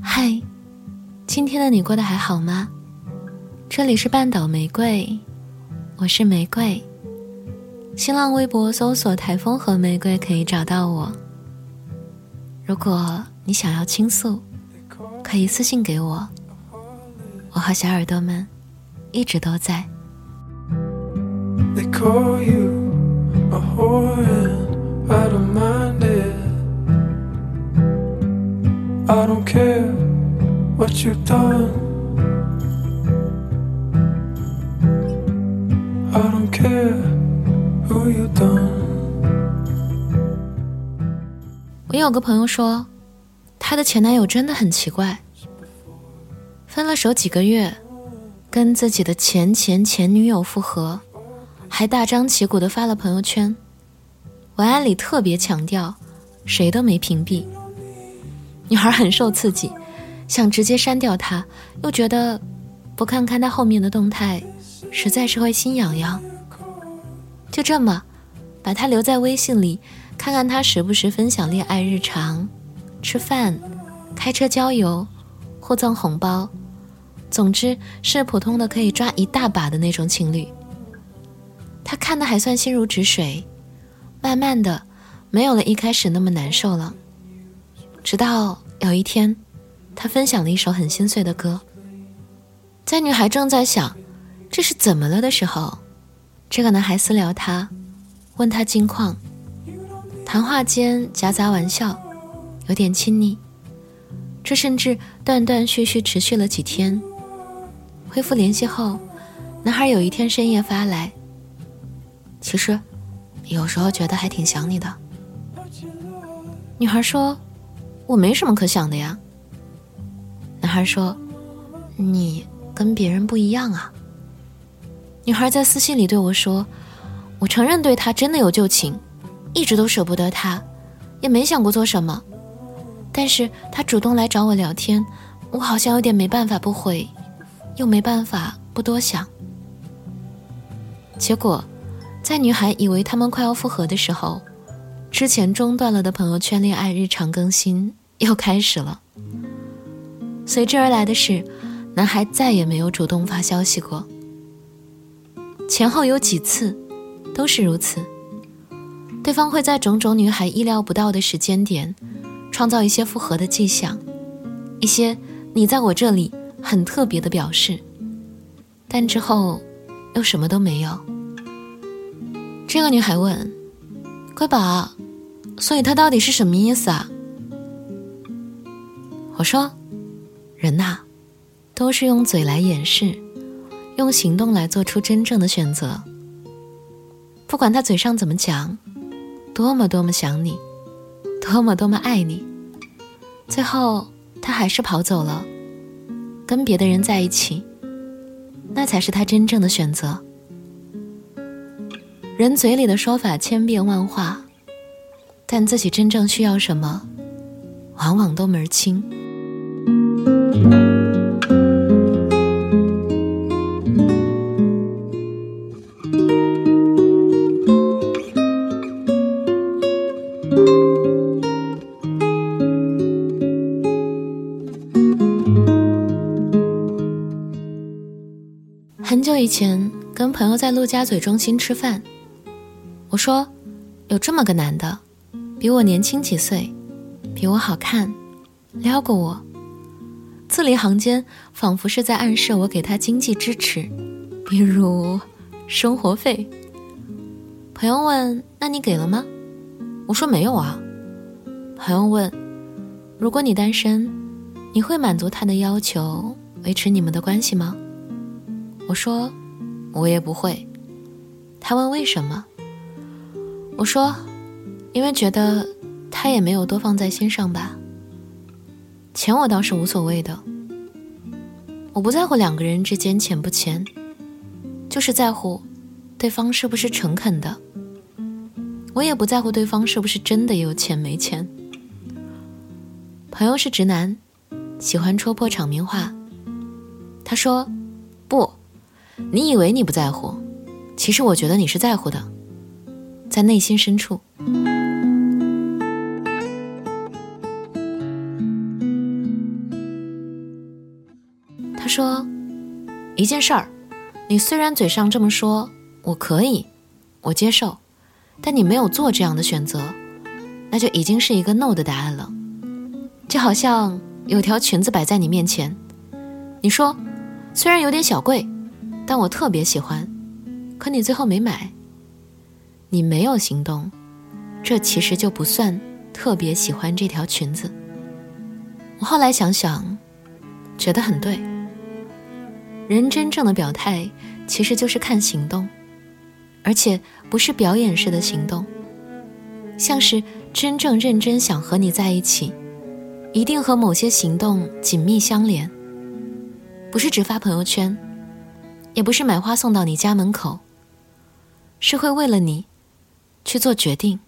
嗨，今天的你过得还好吗？这里是半岛玫瑰，我是玫瑰。新浪微博搜索“台风和玫瑰”可以找到我。如果你想要倾诉，可以私信给我。我和小耳朵们一直都在。They call you a whore and I don't mind it. I don't care what you've done. I don't care who you've done. 我有个朋友说，她的前男友真的很奇怪。分了手几个月，跟自己的前前前女友复合，还大张旗鼓的发了朋友圈，文案里特别强调，谁都没屏蔽。女孩很受刺激，想直接删掉他，又觉得不看看他后面的动态，实在是会心痒痒。就这么，把他留在微信里，看看他时不时分享恋爱日常，吃饭，开车郊游，互赠红包。总之是普通的可以抓一大把的那种情侣。他看的还算心如止水，慢慢的没有了一开始那么难受了。直到有一天，他分享了一首很心碎的歌。在女孩正在想这是怎么了的时候，这个男孩私聊她，问她近况，谈话间夹杂玩笑，有点亲昵。这甚至断断续续持续了几天。恢复联系后，男孩有一天深夜发来。其实，有时候觉得还挺想你的。女孩说：“我没什么可想的呀。”男孩说：“你跟别人不一样啊。”女孩在私信里对我说：“我承认对他真的有旧情，一直都舍不得他，也没想过做什么。但是他主动来找我聊天，我好像有点没办法不回。”又没办法不多想，结果，在女孩以为他们快要复合的时候，之前中断了的朋友圈恋爱日常更新又开始了。随之而来的是，男孩再也没有主动发消息过。前后有几次，都是如此。对方会在种种女孩意料不到的时间点，创造一些复合的迹象，一些你在我这里。很特别的表示，但之后又什么都没有。这个女孩问：“乖宝，所以他到底是什么意思啊？”我说：“人呐，都是用嘴来掩饰，用行动来做出真正的选择。不管他嘴上怎么讲，多么多么想你，多么多么爱你，最后他还是跑走了。”跟别的人在一起，那才是他真正的选择。人嘴里的说法千变万化，但自己真正需要什么，往往都门儿清。前，跟朋友在陆家嘴中心吃饭，我说，有这么个男的，比我年轻几岁，比我好看，撩过我，字里行间仿佛是在暗示我给他经济支持，比如生活费。朋友问：“那你给了吗？”我说：“没有啊。”朋友问：“如果你单身，你会满足他的要求，维持你们的关系吗？”我说，我也不会。他问为什么？我说，因为觉得他也没有多放在心上吧。钱我倒是无所谓的，我不在乎两个人之间钱不钱，就是在乎对方是不是诚恳的。我也不在乎对方是不是真的有钱没钱。朋友是直男，喜欢戳破场面话。他说，不。你以为你不在乎，其实我觉得你是在乎的，在内心深处。他说：“一件事儿，你虽然嘴上这么说，我可以，我接受，但你没有做这样的选择，那就已经是一个 no 的答案了。就好像有条裙子摆在你面前，你说虽然有点小贵，但我特别喜欢，可你最后没买，你没有行动，这其实就不算特别喜欢这条裙子。我后来想想。”觉得很对。人真正的表态，其实就是看行动，而且不是表演式的行动，像是真正认真想和你在一起，一定和某些行动紧密相连。不是只发朋友圈，也不是买花送到你家门口，是会为了你去做决定。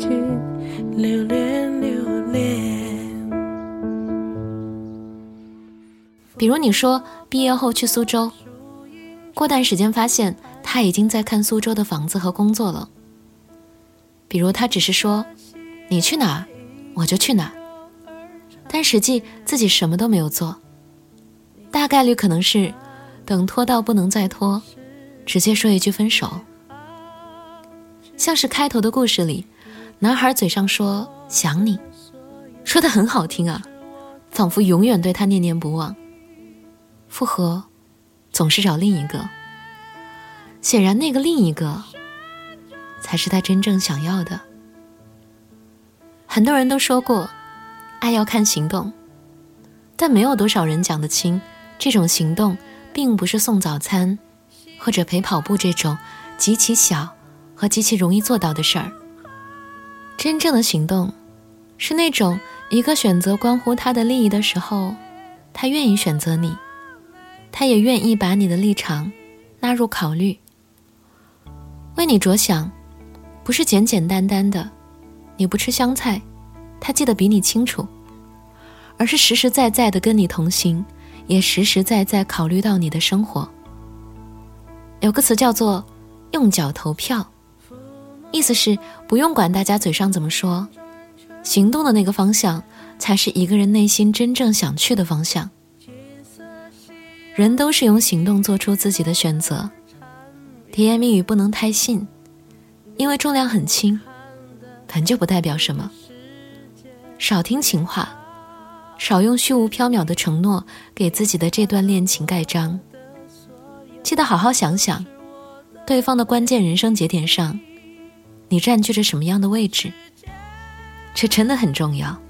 去，留恋留恋。比如你说毕业后去苏州，过段时间发现他已经在看苏州的房子和工作了。比如他只是说，你去哪，我就去哪。但实际自己什么都没有做，大概率可能是等拖到不能再拖，直接说一句分手。像是开头的故事里，男孩嘴上说想你，说的很好听啊，仿佛永远对他念念不忘。复合，总是找另一个，显然那个另一个，才是他真正想要的。很多人都说过。爱要看行动，但没有多少人讲得清，这种行动并不是送早餐，或者陪跑步这种极其小和极其容易做到的事儿。真正的行动，是那种一个选择关乎他的利益的时候，他愿意选择你，他也愿意把你的立场纳入考虑，为你着想，不是简简单单的，你不吃香菜。他记得比你清楚，而是实实在在的跟你同行，也实实在在考虑到你的生活。有个词叫做“用脚投票”，意思是不用管大家嘴上怎么说，行动的那个方向才是一个人内心真正想去的方向。人都是用行动做出自己的选择，甜言蜜语不能太信，因为重量很轻，本就不代表什么。少听情话，少用虚无缥缈的承诺给自己的这段恋情盖章。记得好好想想，对方的关键人生节点上，你占据着什么样的位置？这真的很重要。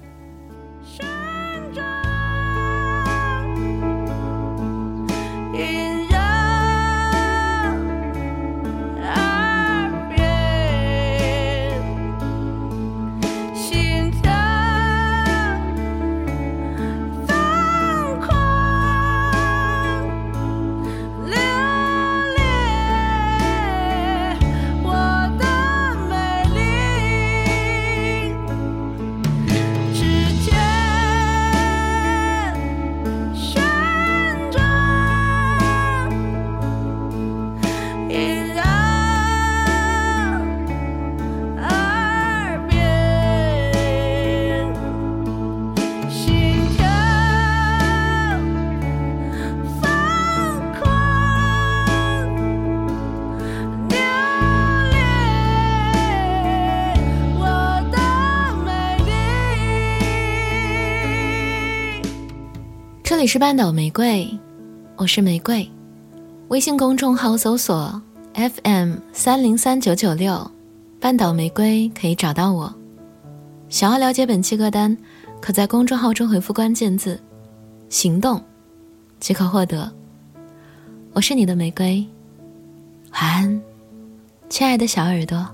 里是半岛玫瑰，我是玫瑰。微信公众号搜索 FM 三零三九九六，半岛玫瑰可以找到我。想要了解本期歌单，可在公众号中回复关键字“行动”即可获得。我是你的玫瑰，晚安，亲爱的小耳朵。